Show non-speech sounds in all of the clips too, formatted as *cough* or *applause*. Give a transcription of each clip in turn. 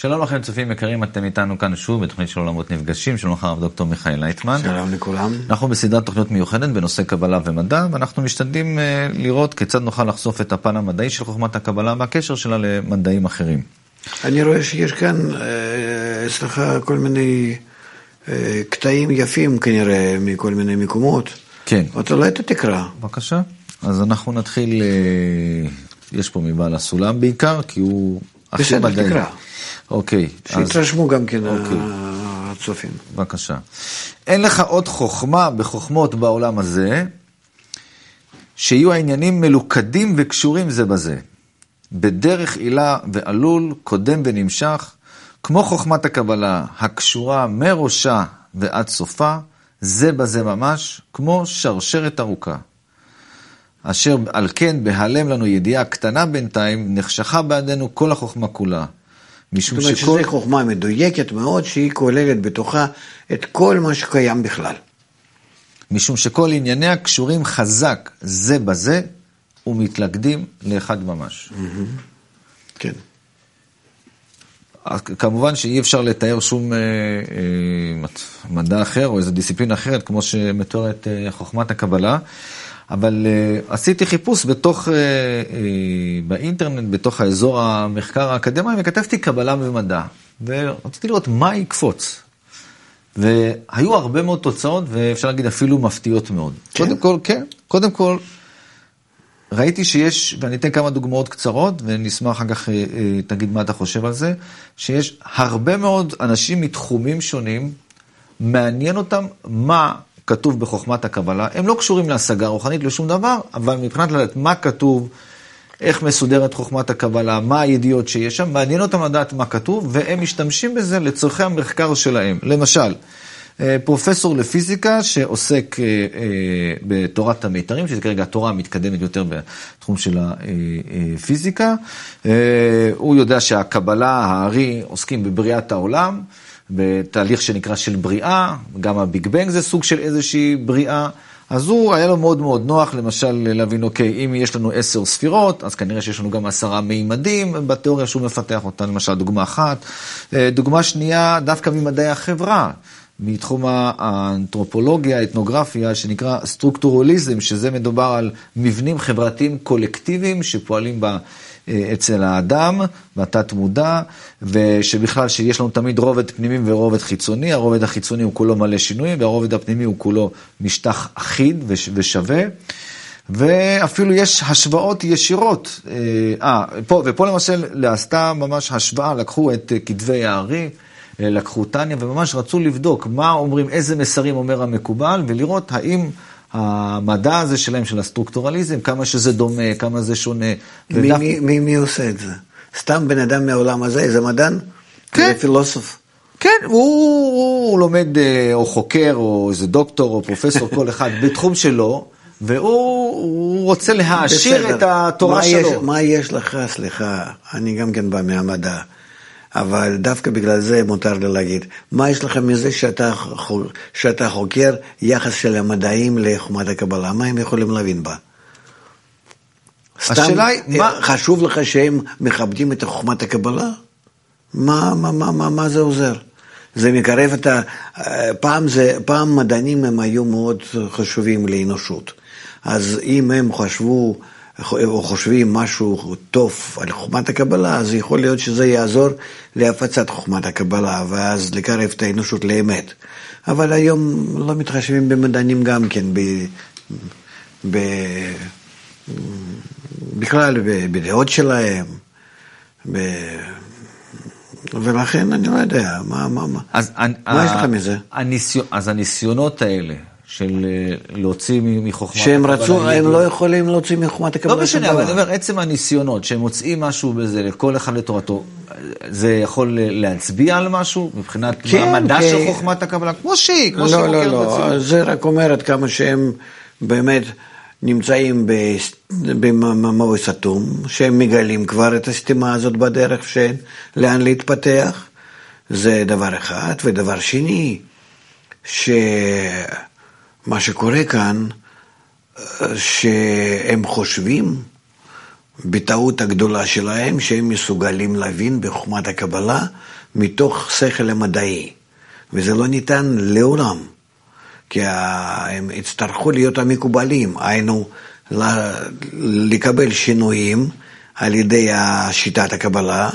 שלום לכם, צופים יקרים, אתם איתנו כאן שוב בתוכנית של עולמות נפגשים, שלום לך הרב דוקטור מיכאל לייטמן. שלום לכולם. אנחנו בסדרת תוכניות מיוחדת בנושא קבלה ומדע, ואנחנו משתדלים uh, לראות כיצד נוכל לחשוף את הפן המדעי של חוכמת הקבלה והקשר שלה למדעים אחרים. אני רואה שיש כאן אצלך uh, כל מיני uh, קטעים יפים כנראה מכל מיני מקומות. כן. אז אולי אתה תקרא. בבקשה. אז אנחנו נתחיל, יש פה מבעל הסולם בעיקר, כי הוא הכי מדעי. בסדר, תקרא. אוקיי. שיתרשמו גם כן אוקיי. הצופים. בבקשה. אין לך עוד חוכמה בחוכמות בעולם הזה, שיהיו העניינים מלוכדים וקשורים זה בזה. בדרך עילה ועלול, קודם ונמשך, כמו חוכמת הקבלה, הקשורה מראשה ועד סופה, זה בזה ממש, כמו שרשרת ארוכה. אשר על כן בהלם לנו ידיעה קטנה בינתיים, נחשכה בעדנו כל החוכמה כולה. משום זאת אומרת שכל... שזו חוכמה מדויקת מאוד, שהיא כוללת בתוכה את כל מה שקיים בכלל. משום שכל ענייניה קשורים חזק זה בזה ומתלכדים לאחד ממש. כן. כמובן שאי אפשר לתאר שום אה, אה, מדע אחר או איזו דיסציפלינה אחרת, כמו שמתוארת אה, חוכמת הקבלה. אבל uh, עשיתי חיפוש בתוך, uh, uh, באינטרנט, בתוך האזור המחקר האקדמי, וכתבתי קבלה ומדע, ורציתי לראות מה יקפוץ. והיו הרבה מאוד תוצאות, ואפשר להגיד אפילו מפתיעות מאוד. כן? קודם כל, כן, קודם כל, ראיתי שיש, ואני אתן כמה דוגמאות קצרות, ונשמח אחר כך, תגיד מה אתה חושב על זה, שיש הרבה מאוד אנשים מתחומים שונים, מעניין אותם מה כתוב בחוכמת הקבלה, הם לא קשורים להשגה רוחנית לשום דבר, אבל מבחינת לדעת מה כתוב, איך מסודרת חוכמת הקבלה, מה הידיעות שיש שם, מעניין אותם לדעת מה כתוב, והם משתמשים בזה לצורכי המחקר שלהם. למשל, אה, פרופסור לפיזיקה שעוסק אה, אה, בתורת המיתרים, שזה כרגע התורה המתקדמת יותר בתחום של הפיזיקה. הוא יודע שהקבלה, הארי, עוסקים בבריאת העולם. בתהליך שנקרא של בריאה, גם ה Big Bang זה סוג של איזושהי בריאה. אז הוא, היה לו מאוד מאוד נוח, למשל, להבין, אוקיי, אם יש לנו עשר ספירות, אז כנראה שיש לנו גם עשרה מימדים בתיאוריה שהוא מפתח אותה, למשל, דוגמה אחת. אה, דוגמה שנייה, דווקא ממדעי החברה, מתחום האנתרופולוגיה, האתנוגרפיה, שנקרא סטרוקטורליזם, שזה מדובר על מבנים חברתיים קולקטיביים שפועלים ב... אה, אצל האדם, בתת מודע, ושבכלל שיש לנו תמיד רובד פנימי ורובד חיצוני, הרובד החיצוני הוא כולו מלא שינויים, והרובד הפנימי הוא כולו משטח אחיד ושווה. ואפילו יש השוואות ישירות. אה, אה פה, ופה למשל, עשתה ממש השוואה, לקחו את כתבי הארי, אה, לקחו טניה, וממש רצו לבדוק מה אומרים, איזה מסרים אומר המקובל, ולראות האם המדע הזה שלהם, של הסטרוקטורליזם, כמה שזה דומה, כמה זה שונה. מי, ודף... מי, מי, מי עושה את זה? סתם בן אדם מהעולם הזה, איזה מדען? כן. זה פילוסוף. כן, הוא, הוא לומד אה, או חוקר או איזה דוקטור או פרופסור, *laughs* כל אחד בתחום שלו, והוא רוצה להעשיר בסדר. את התורה מה שלו. יש, מה יש לך, סליחה, אני גם כן בא מהמדע. אבל דווקא בגלל זה מותר לי להגיד, מה יש לכם מזה שאתה, שאתה חוקר יחס של המדעים לחומת הקבלה? מה הם יכולים להבין בה? השאלה היא, מה... אה, חשוב לך שהם מכבדים את חוכמת הקבלה? מה, מה, מה, מה, מה זה עוזר? זה מקרב את ה... אה, פעם, זה, פעם מדענים הם היו מאוד חשובים לאנושות. אז אם הם חשבו או חושבים משהו טוב על חוכמת הקבלה, אז יכול להיות שזה יעזור להפצת חוכמת הקבלה, ואז לקרב את האנושות לאמת. אבל היום לא מתחשבים במדענים גם כן, ב, ב, בכלל בדעות שלהם, ב, ולכן אני לא יודע, מה, מה, מה, אז, מה יש לך מזה? הניסיון, אז הניסיונות האלה, של אה, להוציא מחוכמת הקבלה. שהם רצו, הם לא יכולים להוציא מחוכמת הקבלה. לא משנה, אבל אני אומר, עצם הניסיונות, שהם מוצאים משהו בזה, לכל אחד לתורתו, זה יכול להצביע על משהו מבחינת כן, המדע כי... של חוכמת הקבלה, כמו שהיא, כמו לא, שהיא לא, לא, לא, זה רק אומר עד כמה שהם באמת נמצאים במבוי סתום, שהם מגלים כבר את הסתימה הזאת בדרך שאין לאן להתפתח, זה דבר אחד, ודבר שני, ש... מה שקורה כאן, שהם חושבים, בטעות הגדולה שלהם, שהם מסוגלים להבין בחוכמת הקבלה מתוך שכל המדעי, וזה לא ניתן לעולם, כי הם יצטרכו להיות המקובלים, היינו לקבל שינויים על ידי שיטת הקבלה,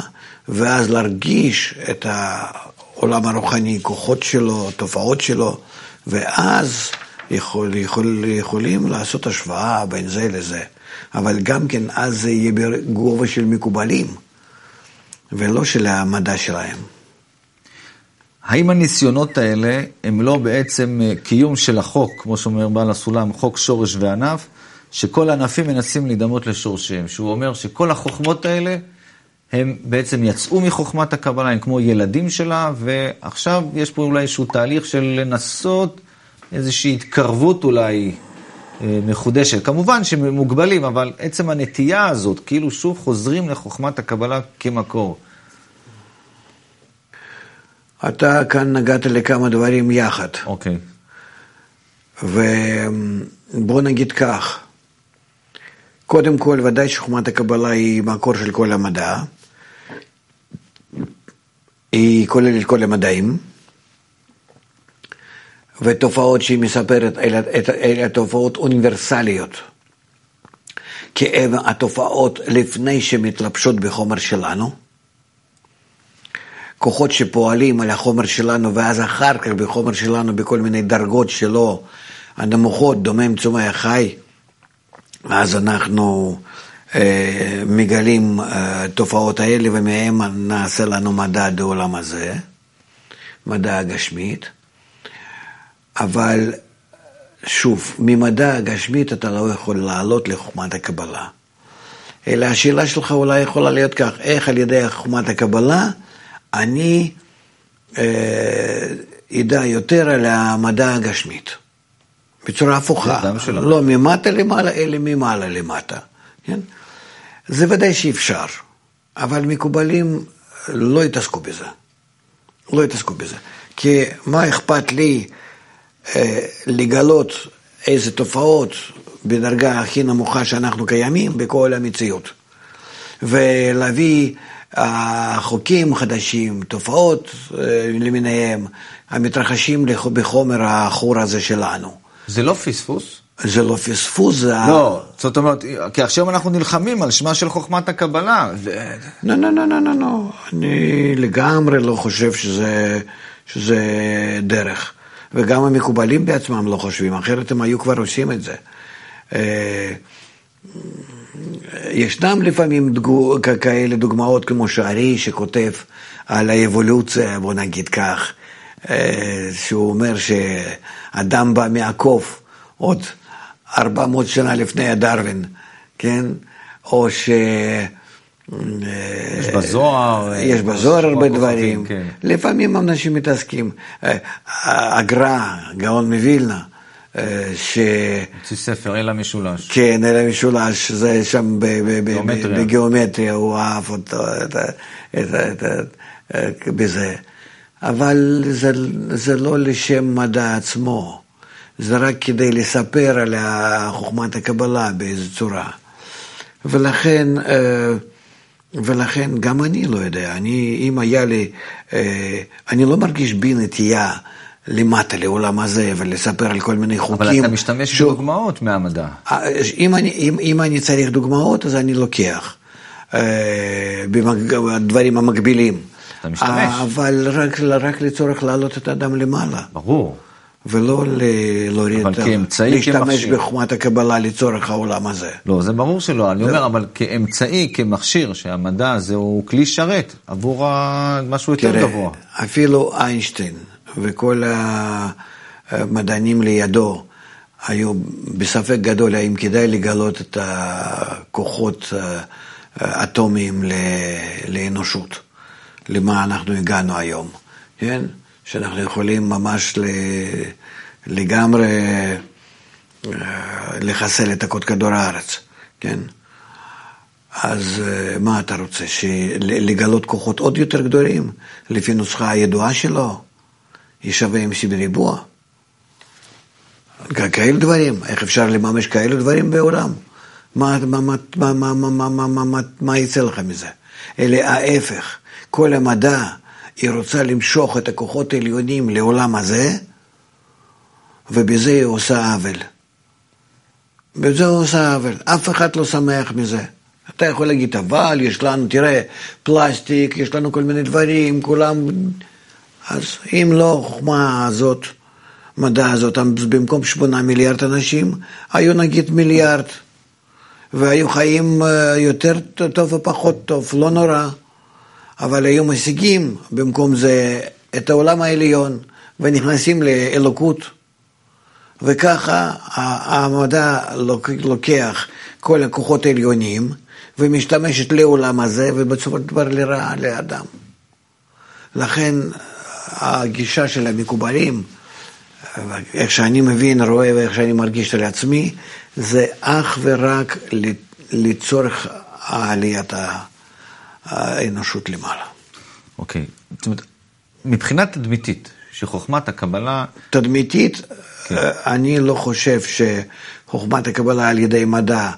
ואז להרגיש את העולם הרוחני, כוחות שלו, תופעות שלו, ואז יכול, יכול, יכולים לעשות השוואה בין זה לזה. אבל גם כן אז זה יהיה בגובה של מקובלים, ולא של המדע שלהם. האם הניסיונות האלה הם לא בעצם אה, קיום של החוק, כמו שאומר בעל הסולם, חוק שורש וענף, שכל הענפים מנסים להידמות לשורשיהם, שהוא אומר שכל החוכמות האלה הם בעצם יצאו מחוכמת הקבלה, הם כמו ילדים שלה, ועכשיו יש פה אולי איזשהו תהליך של לנסות איזושהי התקרבות אולי אה, מחודשת. כמובן שהם מוגבלים, אבל עצם הנטייה הזאת, כאילו שוב חוזרים לחוכמת הקבלה כמקור. אתה כאן נגעת לכמה דברים יחד. אוקיי. ובוא נגיד כך, קודם כל, ודאי שחוכמת הקבלה היא מקור של כל המדע, היא כוללת כל המדעים, ותופעות שהיא מספרת, אלה, אלה תופעות אוניברסליות. כי התופעות לפני שמתלבשות בחומר שלנו, כוחות שפועלים על החומר שלנו, ואז אחר כך בחומר שלנו, בכל מיני דרגות שלו, הנמוכות, דומם צומח חי, אז אנחנו אה, מגלים אה, תופעות האלה, ומהם נעשה לנו מדע בעולם הזה, מדע הגשמית. אבל שוב, ממדע הגשמית אתה לא יכול לעלות לחוכמת הקבלה. אלא השאלה שלך אולי יכולה להיות כך, איך על ידי חוכמת הקבלה אני אה, אדע יותר על המדע הגשמית. בצורה הפוכה, לא ממטה למעלה, אלא ממעלה למטה. כן? זה ודאי שאפשר, אבל מקובלים לא יתעסקו בזה. לא יתעסקו בזה. כי מה אכפת לי לגלות איזה תופעות בדרגה הכי נמוכה שאנחנו קיימים בכל המציאות. ולהביא אה, חוקים חדשים, תופעות אה, למיניהם, המתרחשים בחומר החור הזה שלנו. זה לא פספוס? זה לא פספוס, זה... לא, זאת אומרת, כי עכשיו אנחנו נלחמים על שמה של חוכמת הקבלה. לא, לא, לא, לא, לא, לא, אני לגמרי לא חושב שזה, שזה דרך. וגם המקובלים בעצמם לא חושבים, אחרת הם היו כבר עושים את זה. אה, ישנם לפעמים דגו, כאלה דוגמאות כמו שערי שכותב על האבולוציה, בוא נגיד כך, אה, שהוא אומר שאדם בא מהקוף עוד 400 שנה לפני הדרווין, כן? או ש... יש בזוהר. יש בזוהר הרבה דברים. כן. לפעמים אנשים מתעסקים. הגר"א, גאון מווילנה, ש... הוציא ספר, אל המשולש. כן, אל המשולש, זה שם בגיאומטריה, הוא אהב אותו, בזה. אבל זה, זה לא לשם מדע עצמו, זה רק כדי לספר על חוכמת הקבלה באיזו צורה. ולכן... ולכן גם אני לא יודע, אני, אם היה לי, אה, אני לא מרגיש בי נטייה למטה לעולם הזה ולספר על כל מיני חוקים. אבל אתה משתמש ש... בדוגמאות מהמדע. אה, אם אני, אם, אם אני צריך דוגמאות, אז אני לוקח. אה, בדברים המקבילים. אתה משתמש. אבל רק, רק לצורך להעלות את האדם למעלה. ברור. ולא להוריד, אבל כאמצעי, להשתמש בחומת הקבלה לצורך העולם הזה. לא, זה ברור שלא, אני אומר, אבל כאמצעי, כמכשיר, שהמדע הזה הוא כלי שרת עבור משהו יותר גבוה. אפילו איינשטיין וכל המדענים לידו היו בספק גדול האם כדאי לגלות את הכוחות האטומיים לאנושות, למה אנחנו הגענו היום, כן? שאנחנו יכולים ממש לגמרי אה, לחסל את הקוד כדור הארץ, כן? אז אה, מה אתה רוצה, לגלות כוחות עוד יותר גדולים, לפי נוסחה הידועה שלו, ישווה עם סיבי ריבוע? כאלה דברים, איך אפשר לממש כאלה דברים בעולם? מה, מה, מה, מה, מה, מה, מה, מה, מה, מה יצא לך מזה? אלא ההפך, כל המדע, היא רוצה למשוך את הכוחות העליונים לעולם הזה, ובזה היא עושה עוול. בזה היא עושה עוול. אף אחד לא שמח מזה. אתה יכול להגיד, אבל יש לנו, תראה, פלסטיק, יש לנו כל מיני דברים, כולם... אז אם לא החוכמה הזאת, מדע הזאת, במקום שמונה מיליארד אנשים, היו נגיד מיליארד, והיו חיים אה, יותר טוב ופחות טוב, לא נורא, אבל היו משיגים במקום זה את העולם העליון, ונכנסים לאלוקות. וככה המדע לוקח כל הכוחות העליונים ומשתמשת לעולם הזה, של דבר לרעה לאדם. לכן הגישה של המקובלים, איך שאני מבין, רואה ואיך שאני מרגיש על עצמי, זה אך ורק לצורך עליית האנושות למעלה. אוקיי, okay. זאת אומרת, מבחינה תדמיתית, שחוכמת הקבלה... תדמיתית, כן. אני לא חושב שחוכמת הקבלה על ידי מדע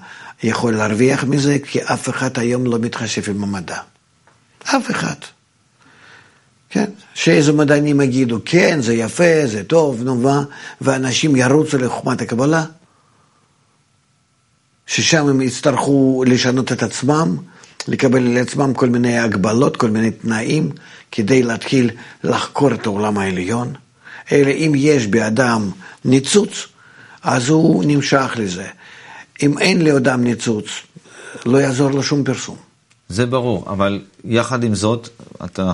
יכול להרוויח מזה, כי אף אחד היום לא מתחשב עם המדע. אף אחד. כן, שאיזה מדענים יגידו, כן, זה יפה, זה טוב, נו מה, ואנשים ירוצו לחוכמת הקבלה, ששם הם יצטרכו לשנות את עצמם, לקבל לעצמם כל מיני הגבלות, כל מיני תנאים, כדי להתחיל לחקור את העולם העליון. אלא אם יש באדם ניצוץ, אז הוא נמשך לזה. אם אין לאדם ניצוץ, לא יעזור לו שום פרסום. זה ברור, אבל יחד עם זאת, אתה,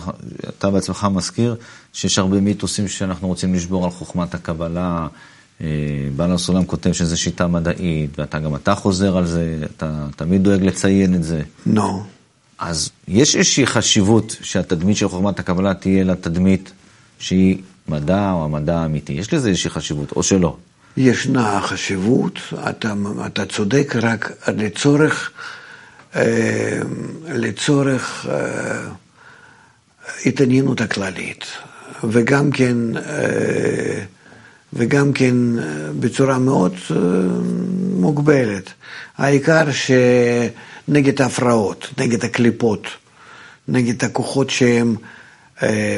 אתה בעצמך מזכיר שיש הרבה מיתוסים שאנחנו רוצים לשבור על חוכמת הקבלה. אה, בעל הסולם כותב שזו שיטה מדעית, ואתה גם אתה חוזר על זה, אתה תמיד דואג לציין את זה. לא. No. אז יש איזושהי חשיבות שהתדמית של חוכמת הקבלה תהיה לה תדמית שהיא מדע או המדע האמיתי. יש לזה איזושהי חשיבות, או שלא? ישנה חשיבות, אתה, אתה צודק, רק לצורך, אה, לצורך אה, התעניינות הכללית, וגם כן, אה, וגם כן בצורה מאוד מוגבלת. העיקר שנגד ההפרעות, נגד הקליפות, נגד הכוחות שהם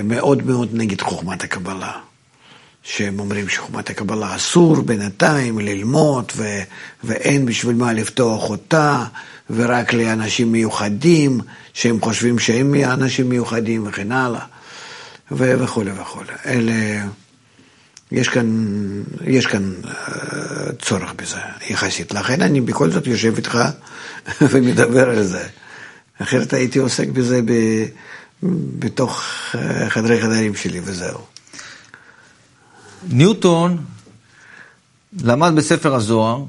מאוד מאוד נגד חוכמת הקבלה. שהם אומרים שחומת הקבלה אסור בינתיים ללמוד ו- ואין בשביל מה לפתוח אותה ורק לאנשים מיוחדים שהם חושבים שהם אנשים מיוחדים וכן הלאה ו- וכולי וכולי. אלה, יש כאן, יש כאן uh, צורך בזה יחסית. לכן אני בכל זאת יושב איתך *laughs* ומדבר על זה. אחרת הייתי עוסק בזה ב- בתוך אה, חדרי חדרים שלי וזהו. ניוטון למד בספר הזוהר.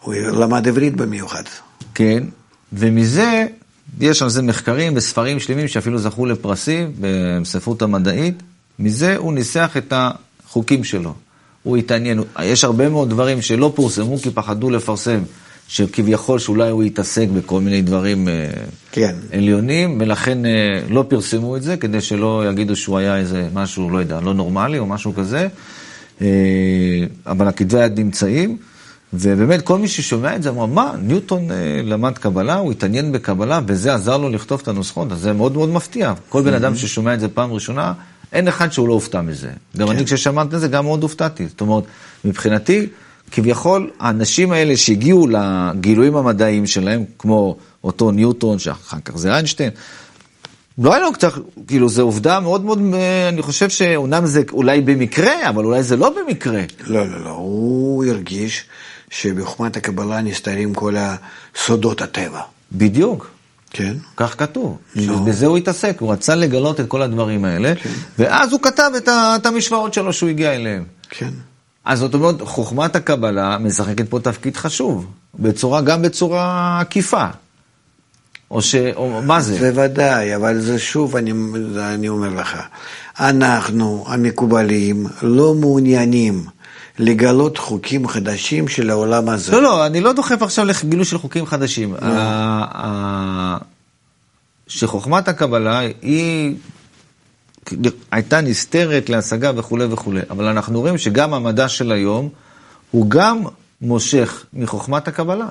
הוא למד עברית במיוחד. כן, ומזה, יש על זה מחקרים וספרים שלמים שאפילו זכו לפרסים בספרות המדעית, מזה הוא ניסח את החוקים שלו. הוא התעניין, יש הרבה מאוד דברים שלא פורסמו כי פחדו לפרסם, שכביכול שאולי הוא יתעסק בכל מיני דברים אה, כן. עליונים, ולכן אה, לא פרסמו את זה, כדי שלא יגידו שהוא היה איזה משהו, לא יודע, לא נורמלי או משהו כזה. אה, אבל הכתבי היד נמצאים, ובאמת כל מי ששומע את זה אמר, מה, ניוטון אה, למד קבלה, הוא התעניין בקבלה, וזה עזר לו לכתוב את הנוסחות, אז זה מאוד מאוד מפתיע. כל בן אדם ששומע את זה פעם ראשונה, אין אחד שהוא לא הופתע מזה. גם אני כן. כששמעתי את זה גם מאוד הופתעתי. זאת אומרת, מבחינתי, כביכול, האנשים האלה שהגיעו לגילויים המדעיים שלהם, כמו אותו ניוטון, שאחר כך זה איינשטיין, לא היה לו קצת, כאילו, זו עובדה מאוד מאוד, אה, אני חושב שאומנם זה אולי במקרה, אבל אולי זה לא במקרה. לא, לא, לא, הוא הרגיש שבחוכמת הקבלה נסתרים כל הסודות הטבע. בדיוק. כן. כך כתוב. לא. בזה הוא התעסק, הוא רצה לגלות את כל הדברים האלה, כן. ואז הוא כתב את, ה, את המשוואות שלו שהוא הגיע אליהן. כן. אז זאת אומרת, חוכמת הקבלה משחקת פה תפקיד חשוב, בצורה, גם בצורה עקיפה. או ש... או מה זה? זה ודאי, אבל זה שוב, אני, אני אומר לך, אנחנו, המקובלים, לא מעוניינים לגלות חוקים חדשים של העולם הזה. לא, לא, אני לא דוחף עכשיו לגילוי של חוקים חדשים. שחוכמת הקבלה היא הייתה נסתרת להשגה וכולי וכולי, אבל אנחנו רואים שגם המדע של היום הוא גם מושך מחוכמת הקבלה.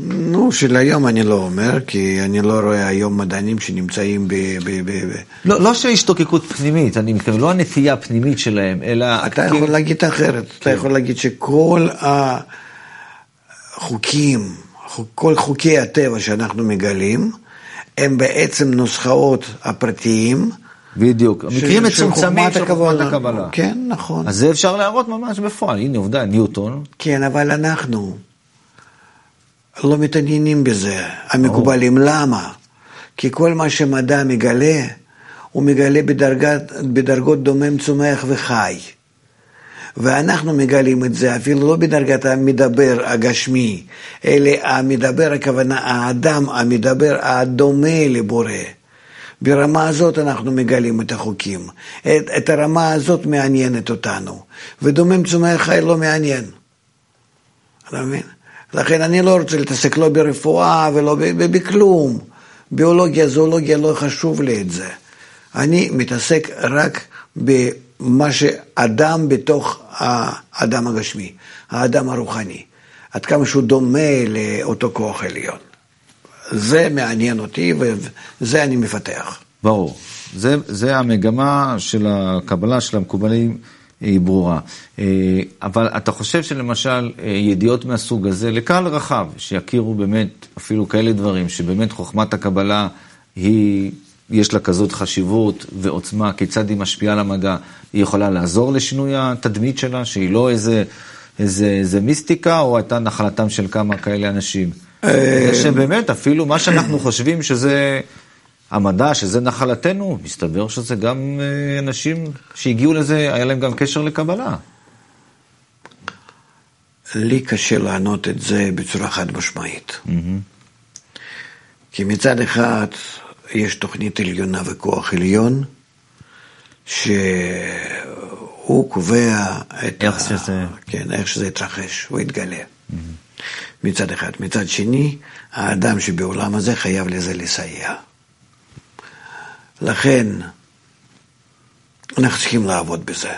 נו, של היום אני לא אומר, כי אני לא רואה היום מדענים שנמצאים ב... ב, ב, ב... לא, לא של השתוקקות פנימית, אני מתכוון, לא הנטייה הפנימית שלהם, אלא... אתה יכול להגיד אחרת, אתה יכול להגיד שכל החוקים, כל חוקי הטבע שאנחנו מגלים, הם בעצם נוסחאות הפרטיים. בדיוק, המקרים מצומצמים של חוכמת הקבלה. כן, נכון. אז זה אפשר להראות ממש בפועל, הנה עובדה, ניוטון. כן, אבל אנחנו לא מתעניינים בזה, המקובלים. למה? כי כל מה שמדע מגלה, הוא מגלה בדרגת, בדרגות דומם צומח וחי. ואנחנו מגלים את זה אפילו לא בדרגת המדבר הגשמי, אלא המדבר, הכוונה האדם המדבר הדומה לבורא. ברמה הזאת אנחנו מגלים את החוקים. את, את הרמה הזאת מעניינת אותנו. ודומם צומח חי לא מעניין. אתה מבין? לכן אני לא רוצה להתעסק לא ברפואה ולא בכלום. ביולוגיה, זואולוגיה, לא חשוב לי את זה. אני מתעסק רק במה שאדם בתוך האדם הגשמי, האדם הרוחני. עד כמה שהוא דומה לאותו כוח עליון. זה מעניין אותי וזה אני מפתח. ברור. זה, זה המגמה של הקבלה של המקובלים היא ברורה. אה, אבל אתה חושב שלמשל אה, ידיעות מהסוג הזה לקהל רחב, שיכירו באמת אפילו כאלה דברים, שבאמת חוכמת הקבלה היא, יש לה כזאת חשיבות ועוצמה, כיצד היא משפיעה על המדע, היא יכולה לעזור לשינוי התדמית שלה, שהיא לא איזה, איזה, איזה מיסטיקה, או הייתה נחלתם של כמה כאלה אנשים. אה, שבאמת, אפילו מה שאנחנו חושבים שזה המדע, שזה נחלתנו, מסתבר שזה גם אה, אנשים שהגיעו לזה, היה להם גם קשר לקבלה. לי קשה לענות את זה בצורה חד משמעית. כי מצד אחד יש תוכנית עליונה וכוח עליון, שהוא קובע את איך ה... שזה... כן, איך שזה יתרחש, הוא יתגלה. Mm-hmm. מצד אחד. מצד שני, האדם שבעולם הזה חייב לזה לסייע. לכן, אנחנו צריכים לעבוד בזה.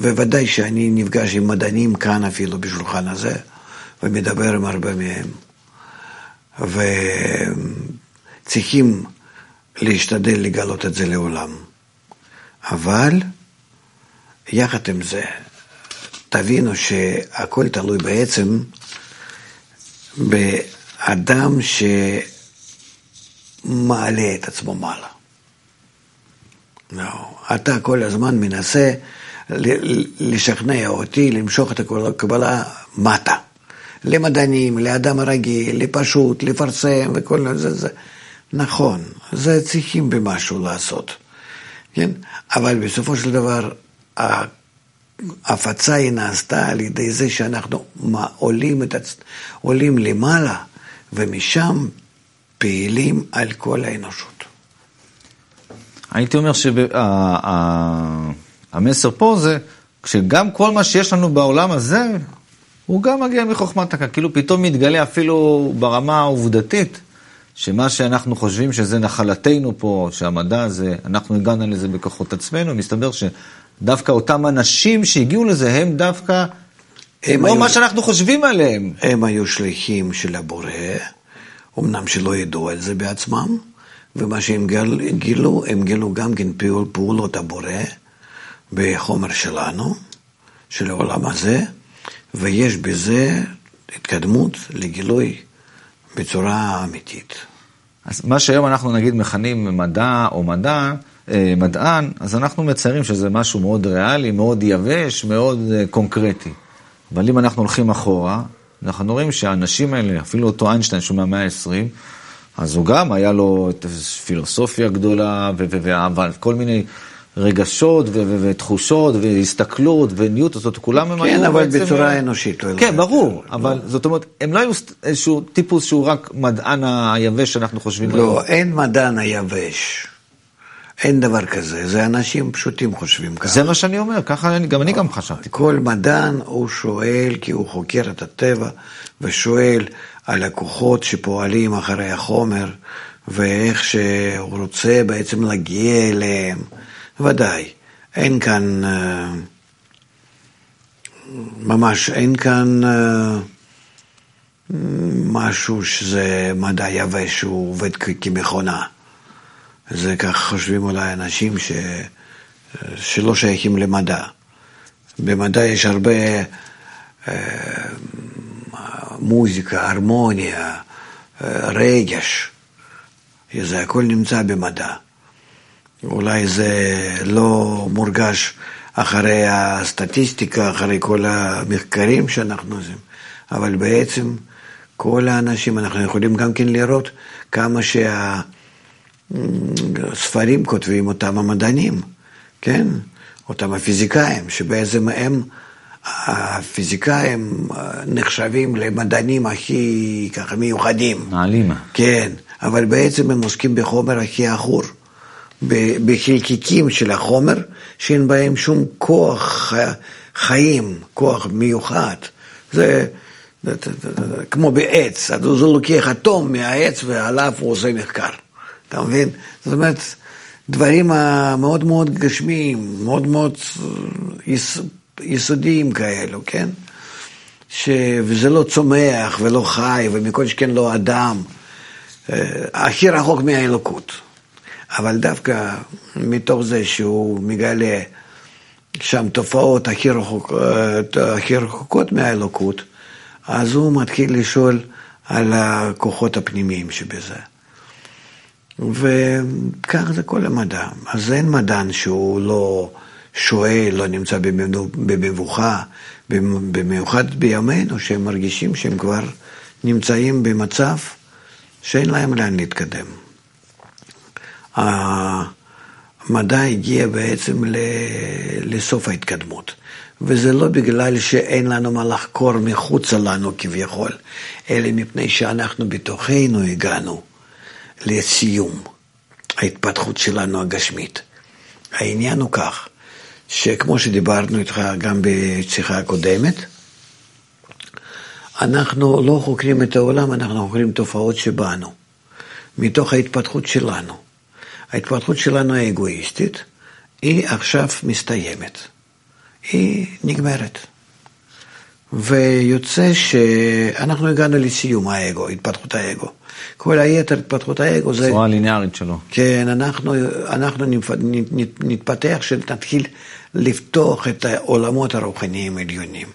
וודאי שאני נפגש עם מדענים כאן אפילו בשולחן הזה, ומדבר עם הרבה מהם. וצריכים להשתדל לגלות את זה לעולם. אבל, יחד עם זה, תבינו שהכל תלוי בעצם באדם שמעלה את עצמו מעלה. לא, אתה כל הזמן מנסה לשכנע אותי למשוך את הקבלה מטה. למדענים, לאדם הרגיל, לפשוט, לפרסם וכל זה, זה. נכון, זה צריכים במשהו לעשות, כן? אבל בסופו של דבר, ההפצה היא נעשתה על ידי זה שאנחנו עולים, את, עולים למעלה, ומשם פעילים על כל האנושות. הייתי אומר שהמסר פה זה, שגם כל מה שיש לנו בעולם הזה, הוא גם מגיע מחוכמת הקה. כאילו פתאום מתגלה אפילו ברמה העובדתית, שמה שאנחנו חושבים שזה נחלתנו פה, שהמדע הזה, אנחנו הגענו לזה בכוחות עצמנו, מסתבר שדווקא אותם אנשים שהגיעו לזה, הם דווקא, הם לא היו, מה שאנחנו חושבים עליהם. הם היו שליחים של הבורא, אמנם שלא ידעו על זה בעצמם, ומה שהם גילו, הם גילו גם כן פעול, פעולות הבורא בחומר שלנו, של העולם הזה, ויש בזה התקדמות לגילוי בצורה אמיתית. אז מה שהיום אנחנו נגיד מכנים מדע או מדע, אה, מדען, אז אנחנו מציירים שזה משהו מאוד ריאלי, מאוד יבש, מאוד אה, קונקרטי. אבל אם אנחנו הולכים אחורה, אנחנו רואים שהאנשים האלה, אפילו אותו איינשטיין שהוא מהמאה ה-20, אז הוא גם, היה לו את פילוסופיה גדולה, ואהבה, כל מיני רגשות ותחושות והסתכלות וניוט, זאת כולם הם היו בעצם... כן, אבל בצורה אנושית. לא כן, ברור, אבל זאת אומרת, הם לא היו איזשהו טיפוס שהוא רק מדען היבש שאנחנו חושבים עליו. לא, אין מדען היבש. אין דבר כזה, זה אנשים פשוטים חושבים ככה. זה מה שאני אומר, ככה אני, גם אני גם חשבתי. כל מדען הוא שואל, כי הוא חוקר את הטבע, ושואל על הכוחות שפועלים אחרי החומר, ואיך שהוא רוצה בעצם להגיע אליהם. ודאי, אין כאן, אה, ממש אין כאן אה, משהו שזה מדע יבש, שהוא עובד כמכונה. זה כך חושבים אולי אנשים ש... שלא שייכים למדע. במדע יש הרבה אה, מוזיקה, הרמוניה, אה, רגש. זה הכל נמצא במדע. אולי זה לא מורגש אחרי הסטטיסטיקה, אחרי כל המחקרים שאנחנו עושים, אבל בעצם כל האנשים, אנחנו יכולים גם כן לראות כמה שהספרים כותבים אותם המדענים, כן? אותם הפיזיקאים, שבעצם הם, הפיזיקאים נחשבים למדענים הכי ככה מיוחדים. נעלימה. כן, אבל בעצם הם עוסקים בחומר הכי עכור. בחלקיקים של החומר, שאין בהם שום כוח חיים, כוח מיוחד. זה כמו בעץ, אז הוא לוקח אטום מהעץ ועליו הוא עושה מחקר, אתה מבין? זאת אומרת, דברים מאוד מאוד גשמיים, מאוד מאוד יס, יסודיים כאלו, כן? ש... וזה לא צומח ולא חי, ומכל שכן לא אדם, הכי רחוק מהאלוקות. אבל דווקא מתוך זה שהוא מגלה שם תופעות הכי, רחוק, הכי רחוקות מהאלוקות, אז הוא מתחיל לשאול על הכוחות הפנימיים שבזה. וכך זה כל המדע. אז אין מדען שהוא לא שואל, לא נמצא במבוכה, במיוחד בימינו, שהם מרגישים שהם כבר נמצאים במצב שאין להם לאן להתקדם. המדע הגיע בעצם לסוף ההתקדמות. וזה לא בגלל שאין לנו מה לחקור מחוצה לנו כביכול, אלא מפני שאנחנו בתוכנו הגענו לסיום ההתפתחות שלנו הגשמית. העניין הוא כך, שכמו שדיברנו איתך גם בשיחה הקודמת, אנחנו לא חוקרים את העולם, אנחנו חוקרים תופעות שבאנו, מתוך ההתפתחות שלנו. ההתפתחות שלנו האגואיסטית, היא עכשיו מסתיימת. היא נגמרת. ויוצא שאנחנו הגענו לסיום האגו, התפתחות האגו. כל היתר התפתחות האגו זה... צורה ליניארית שלו. כן, אנחנו, אנחנו נתפתח שנתחיל לפתוח את העולמות הרוחניים העליונים.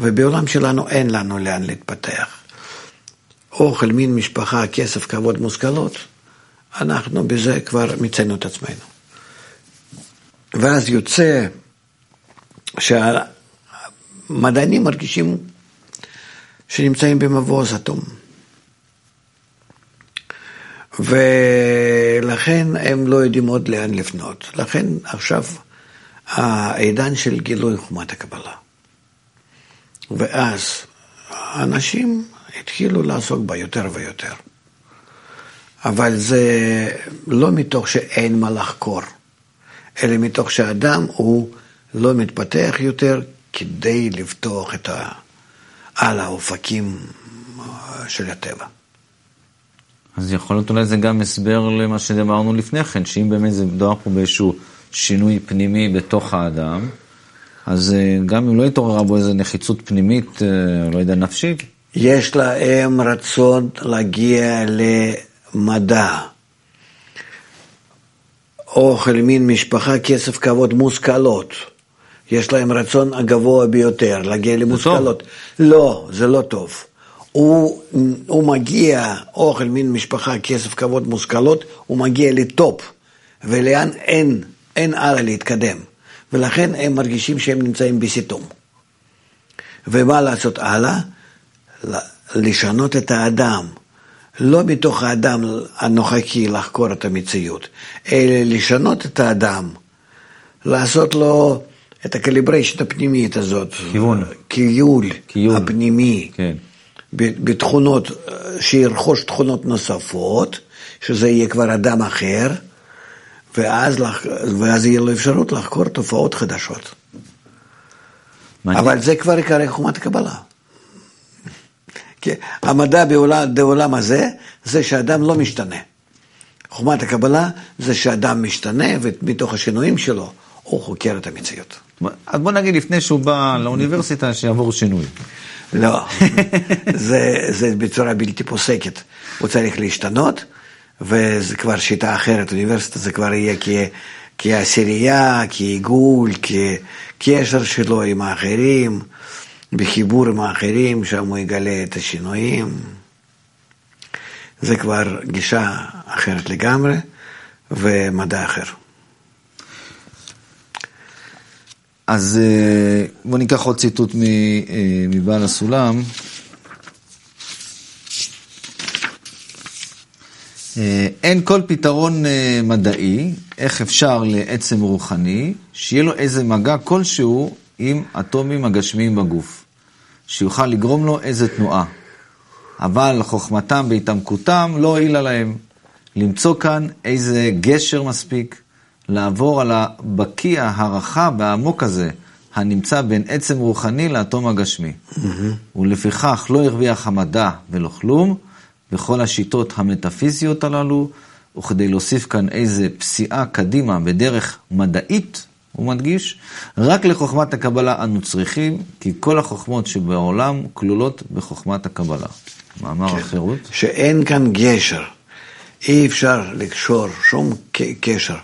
ובעולם שלנו אין לנו לאן להתפתח. אוכל, מין, משפחה, כסף, כבוד, מושכלות. אנחנו בזה כבר מיצינו את עצמנו. ואז יוצא שהמדענים מרגישים שנמצאים במבוא אטום. ולכן הם לא יודעים עוד לאן לפנות. לכן עכשיו העידן של גילוי חומת הקבלה. ואז האנשים התחילו לעסוק בה יותר ויותר. אבל זה לא מתוך שאין מה לחקור, אלא מתוך שהאדם הוא לא מתפתח יותר כדי לפתוח את ה... על האופקים של הטבע. אז יכול להיות אולי זה גם הסבר למה שדיברנו לפני כן, שאם באמת זה מדובר פה באיזשהו שינוי פנימי בתוך האדם, אז אה, גם אם לא התעוררה בו איזו נחיצות פנימית, אה, לא יודע, נפשית. יש להם רצון להגיע ל... מדע, אוכל, מין, משפחה, כסף, כבוד, מושכלות. יש להם רצון הגבוה ביותר, להגיע למושכלות. לא, זה לא טוב. הוא, הוא מגיע, אוכל, מין, משפחה, כסף, כבוד, מושכלות, הוא מגיע לטופ, ולאן אין, אין הלאה להתקדם. ולכן הם מרגישים שהם נמצאים בסיתום. ומה לעשות הלאה? לשנות את האדם, לא מתוך האדם הנוכחי לחקור את המציאות, אלא לשנות את האדם, לעשות לו את ה calibration הפנימית הזאת. כיוון. כיול, כיול. הפנימי. כן. בתכונות, שירכוש תכונות נוספות, שזה יהיה כבר אדם אחר, ואז, ואז יהיה לו אפשרות לחקור תופעות חדשות. מעניין. אבל זה כבר עיקרי חומת הקבלה. כי המדע בעולם, בעולם הזה, זה שאדם לא משתנה. חומת הקבלה זה שאדם משתנה, ומתוך השינויים שלו, הוא חוקר את המציאות. אז בוא נגיד לפני שהוא בא לאוניברסיטה, שיעבור שינוי. לא, *laughs* זה, זה בצורה בלתי פוסקת. הוא צריך להשתנות, וזה כבר שיטה אחרת, אוניברסיטה זה כבר יהיה כ, כעשירייה, כעיגול, כקשר שלו עם האחרים, בחיבור עם האחרים, שם הוא יגלה את השינויים. זה כבר גישה אחרת לגמרי, ומדע אחר. אז אה, בואו ניקח עוד ציטוט אה, מבעל הסולם. אה, אין כל פתרון מדעי, איך אפשר לעצם רוחני, שיהיה לו איזה מגע כלשהו עם אטומים הגשמיים בגוף, שיוכל לגרום לו איזה תנועה. אבל חוכמתם בהתעמקותם לא הועילה להם. למצוא כאן איזה גשר מספיק, לעבור על הבקיע הרחב והעמוק הזה, הנמצא בין עצם רוחני לאטום הגשמי. Mm-hmm. ולפיכך לא הרוויח המדע ולא כלום, בכל השיטות המטאפיזיות הללו, וכדי להוסיף כאן איזה פסיעה קדימה בדרך מדעית, הוא מדגיש, רק לחוכמת הקבלה אנו צריכים, כי כל החוכמות שבעולם כלולות בחוכמת הקבלה. מאמר כן. החירות. שאין כאן גשר, אי אפשר לקשור שום קשר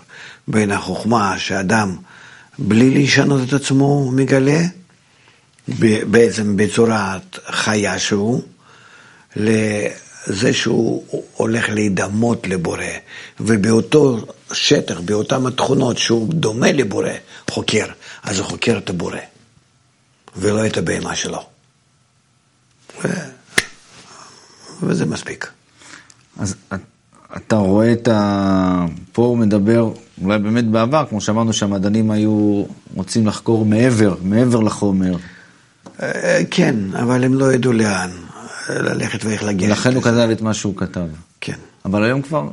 בין החוכמה שאדם, בלי לשנות את עצמו, מגלה, בעצם בצורת חיה שהוא, לזה שהוא הולך להידמות לבורא, ובאותו שטח, באותן התכונות שהוא דומה לבורא, חוקר, אז הוא חוקר את הבורא, ולא את הבהמה שלו. ו... וזה מספיק. אז אתה רואה את ה... פה הוא מדבר, אולי באמת בעבר, כמו שאמרנו שהמדענים היו רוצים לחקור מעבר, מעבר לחומר. אה, כן, אבל הם לא ידעו לאן ללכת ואיך לגשת. לכן הוא כתב את מה שהוא כתב. כן. אבל היום כבר...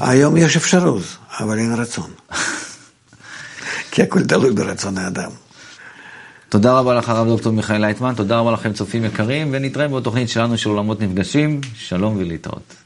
היום יש אפשרות, אבל אין רצון. *laughs* כי הכל תלוי ברצון האדם. תודה רבה לך, הרב דוקטור מיכאל לייטמן, תודה רבה לכם, צופים יקרים, ונתראה בתוכנית שלנו של עולמות נפגשים. שלום ולהתראות.